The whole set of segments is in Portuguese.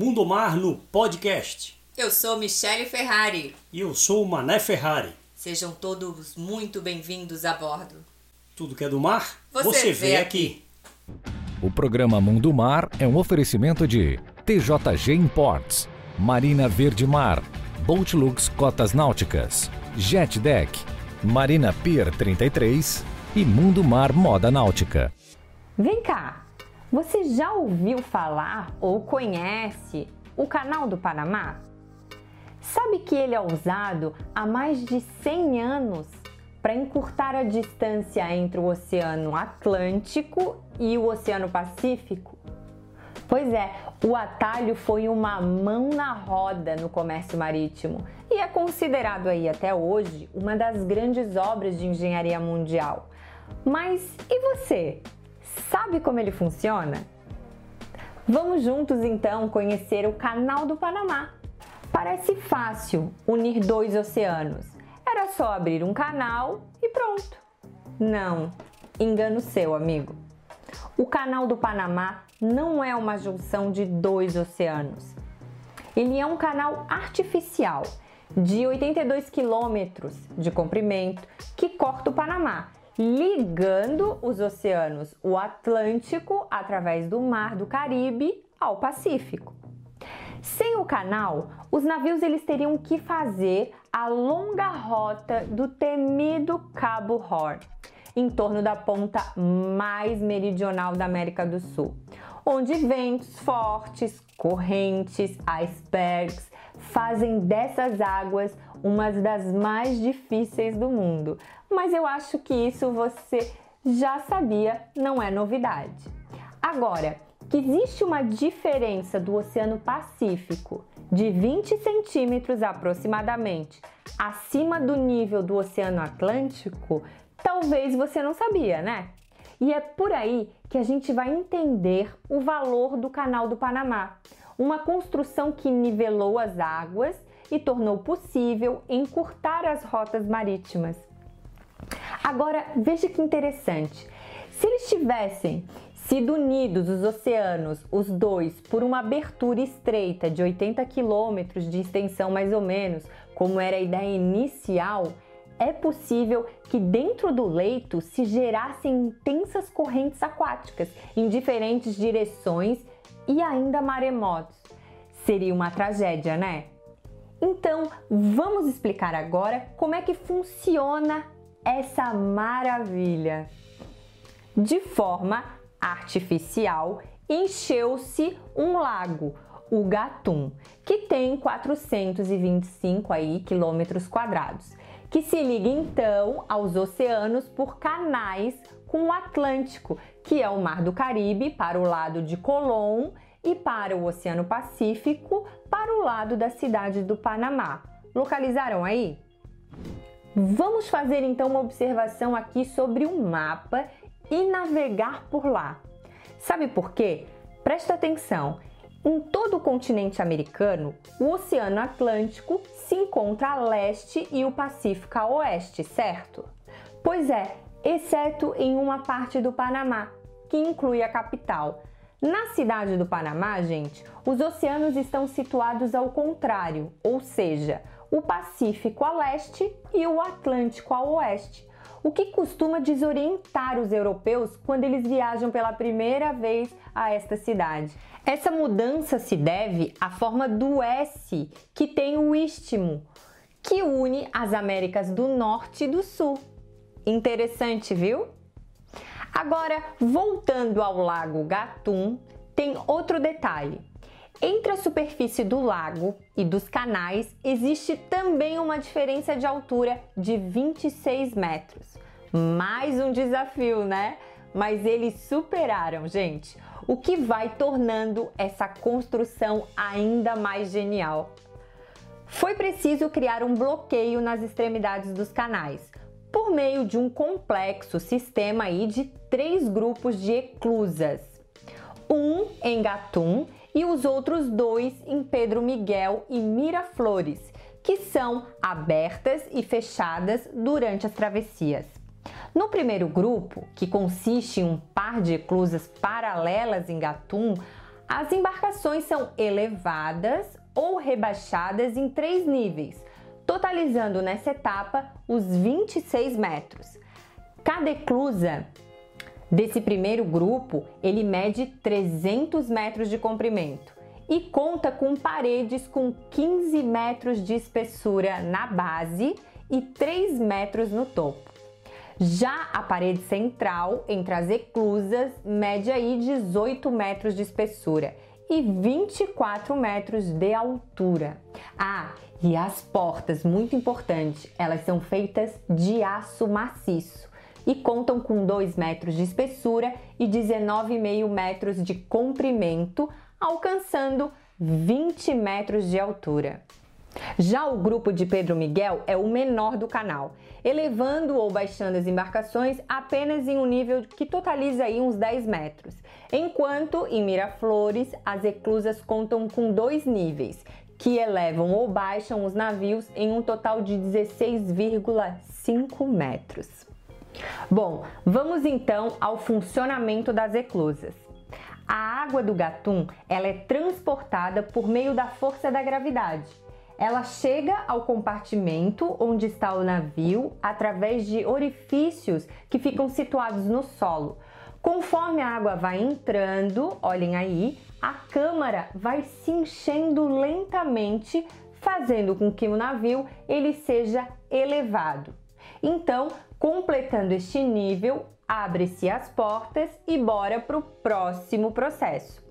Mundo Mar no podcast. Eu sou Michele Ferrari. E eu sou o Mané Ferrari. Sejam todos muito bem-vindos a bordo. Tudo que é do mar, Você você, vê aqui. aqui. O programa Mundo Mar é um oferecimento de TJG Imports, Marina Verde Mar, Boatlux Cotas Náuticas, Jet Deck, Marina Pier 33 e Mundo Mar Moda Náutica. Vem cá, você já ouviu falar ou conhece o Canal do Panamá? Sabe que ele é usado há mais de 100 anos para encurtar a distância entre o Oceano Atlântico e o Oceano Pacífico? Pois é, o atalho foi uma mão na roda no comércio marítimo e é considerado aí até hoje uma das grandes obras de engenharia mundial. Mas e você? Sabe como ele funciona? Vamos juntos então conhecer o Canal do Panamá. Parece fácil unir dois oceanos. Era só abrir um canal e pronto. Não, engano seu, amigo. O Canal do Panamá não é uma junção de dois oceanos. Ele é um canal artificial de 82 quilômetros de comprimento que corta o Panamá, ligando os oceanos, o Atlântico através do Mar do Caribe ao Pacífico. Sem o canal, os navios eles teriam que fazer a longa rota do temido Cabo Horn, em torno da ponta mais meridional da América do Sul, onde ventos fortes, correntes, icebergs fazem dessas águas umas das mais difíceis do mundo. Mas eu acho que isso você já sabia, não é novidade. Agora, que existe uma diferença do Oceano Pacífico de 20 centímetros aproximadamente acima do nível do Oceano Atlântico, talvez você não sabia, né? E é por aí que a gente vai entender o valor do Canal do Panamá, uma construção que nivelou as águas e tornou possível encurtar as rotas marítimas. Agora, veja que interessante. Se eles tivessem sido unidos os oceanos, os dois, por uma abertura estreita de 80 quilômetros de extensão mais ou menos, como era a ideia inicial, é possível que dentro do leito se gerassem intensas correntes aquáticas em diferentes direções e ainda maremotos. Seria uma tragédia, né? Então, vamos explicar agora como é que funciona essa maravilha. De forma artificial, encheu-se um lago, o Gatum, que tem 425 aí quilômetros quadrados, que se liga então aos oceanos por canais com o Atlântico, que é o Mar do Caribe para o lado de Colón e para o Oceano Pacífico para o lado da cidade do Panamá. Localizaram aí? Vamos fazer então uma observação aqui sobre o mapa e navegar por lá. Sabe por quê? Presta atenção. Em todo o continente americano, o Oceano Atlântico se encontra a leste e o Pacífico a oeste, certo? Pois é, exceto em uma parte do Panamá, que inclui a capital. Na cidade do Panamá, gente, os oceanos estão situados ao contrário, ou seja, o Pacífico a leste e o Atlântico a oeste o que costuma desorientar os europeus quando eles viajam pela primeira vez a esta cidade. Essa mudança se deve à forma do S que tem o istmo, que une as Américas do Norte e do Sul. Interessante, viu? Agora, voltando ao Lago Gatun, tem outro detalhe. Entre a superfície do lago e dos canais existe também uma diferença de altura de 26 metros. Mais um desafio, né? Mas eles superaram, gente, o que vai tornando essa construção ainda mais genial. Foi preciso criar um bloqueio nas extremidades dos canais, por meio de um complexo sistema aí de três grupos de eclusas. Um em Gatum e os outros dois em Pedro Miguel e Miraflores, que são abertas e fechadas durante as travessias. No primeiro grupo, que consiste em um par de eclusas paralelas em Gatum, As embarcações são elevadas ou rebaixadas em três níveis, totalizando nessa etapa os 26 metros. Cada eclusa desse primeiro grupo, ele mede 300 metros de comprimento e conta com paredes com 15 metros de espessura na base e 3 metros no topo. Já a parede central entre as eclusas mede aí 18 metros de espessura e 24 metros de altura. Ah, e as portas, muito importante, elas são feitas de aço maciço e contam com 2 metros de espessura e 19,5 metros de comprimento, alcançando 20 metros de altura. Já o grupo de Pedro Miguel é o menor do canal, elevando ou baixando as embarcações apenas em um nível que totaliza aí uns 10 metros, enquanto em Miraflores as eclusas contam com dois níveis, que elevam ou baixam os navios em um total de 16,5 metros. Bom, vamos então ao funcionamento das eclusas. A água do gatum ela é transportada por meio da força da gravidade ela chega ao compartimento onde está o navio através de orifícios que ficam situados no solo. Conforme a água vai entrando, olhem aí, a câmara vai se enchendo lentamente, fazendo com que o navio ele seja elevado. Então, completando este nível, abre-se as portas e bora para o próximo processo.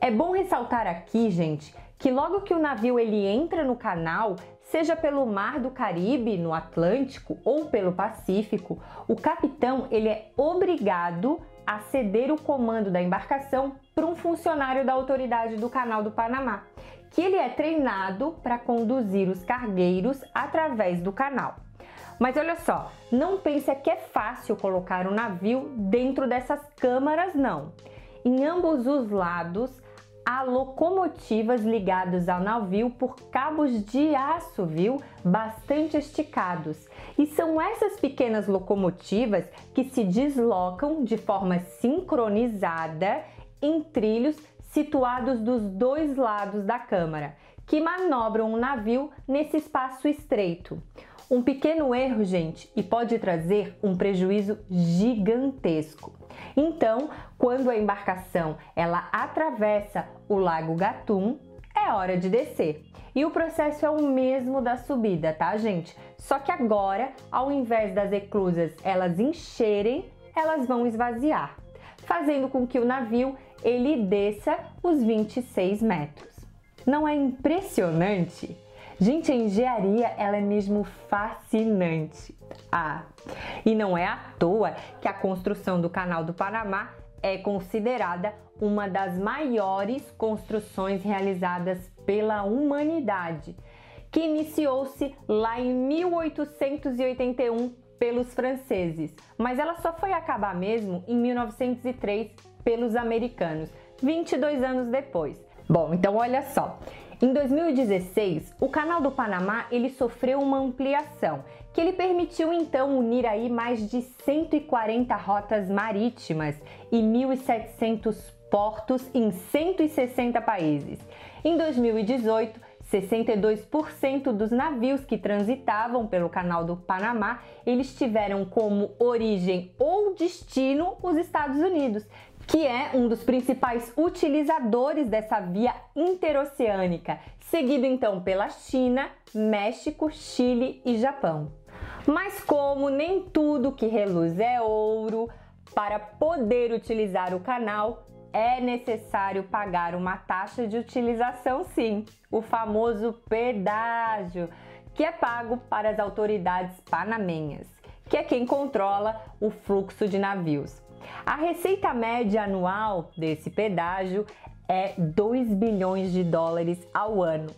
É bom ressaltar aqui, gente, que logo que o navio ele entra no canal, seja pelo Mar do Caribe, no Atlântico ou pelo Pacífico, o capitão ele é obrigado a ceder o comando da embarcação para um funcionário da autoridade do Canal do Panamá, que ele é treinado para conduzir os cargueiros através do canal. Mas olha só, não pense que é fácil colocar um navio dentro dessas câmaras, não. Em ambos os lados há locomotivas ligadas ao navio por cabos de aço, viu? Bastante esticados. E são essas pequenas locomotivas que se deslocam de forma sincronizada em trilhos situados dos dois lados da câmara, que manobram o navio nesse espaço estreito. Um pequeno erro, gente, e pode trazer um prejuízo gigantesco. Então, quando a embarcação ela atravessa o Lago Gatun, é hora de descer. E o processo é o mesmo da subida, tá, gente? Só que agora, ao invés das eclusas elas encherem, elas vão esvaziar, fazendo com que o navio ele desça os 26 metros. Não é impressionante? Gente, a engenharia ela é mesmo fascinante. Ah, e não é à toa que a construção do Canal do Panamá é considerada uma das maiores construções realizadas pela humanidade, que iniciou-se lá em 1881 pelos franceses, mas ela só foi acabar mesmo em 1903 pelos americanos, 22 anos depois. Bom, então olha só. Em 2016, o Canal do Panamá ele sofreu uma ampliação que ele permitiu então unir aí mais de 140 rotas marítimas e 1.700 portos em 160 países. Em 2018, 62% dos navios que transitavam pelo Canal do Panamá, eles tiveram como origem ou destino os Estados Unidos, que é um dos principais utilizadores dessa via interoceânica, seguido então pela China, México, Chile e Japão. Mas como nem tudo que reluz é ouro, para poder utilizar o canal é necessário pagar uma taxa de utilização, sim, o famoso pedágio, que é pago para as autoridades panamenhas, que é quem controla o fluxo de navios. A receita média anual desse pedágio é 2 bilhões de dólares ao ano.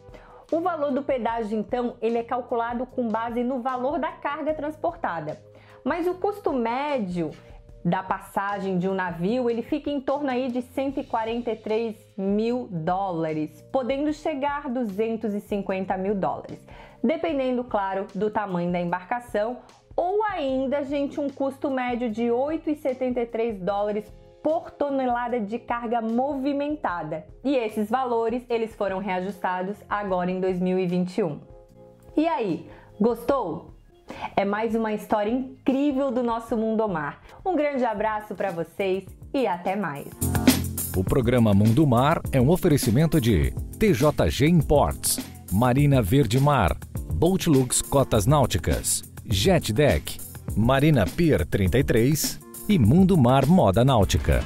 O valor do pedágio, então, ele é calculado com base no valor da carga transportada. Mas o custo médio da passagem de um navio, ele fica em torno aí de 143 mil dólares, podendo chegar a 250 mil dólares, dependendo, claro, do tamanho da embarcação ou ainda, gente, um custo médio de 8,73 dólares por tonelada de carga movimentada. E esses valores eles foram reajustados agora em 2021. E aí, gostou? É mais uma história incrível do nosso mundo mar. Um grande abraço para vocês e até mais. O programa Mundo Mar é um oferecimento de TJG Imports, Marina Verde Mar, Boatlux Cotas Náuticas, Jet Deck, Marina Pier 33 e Mundo Mar Moda Náutica.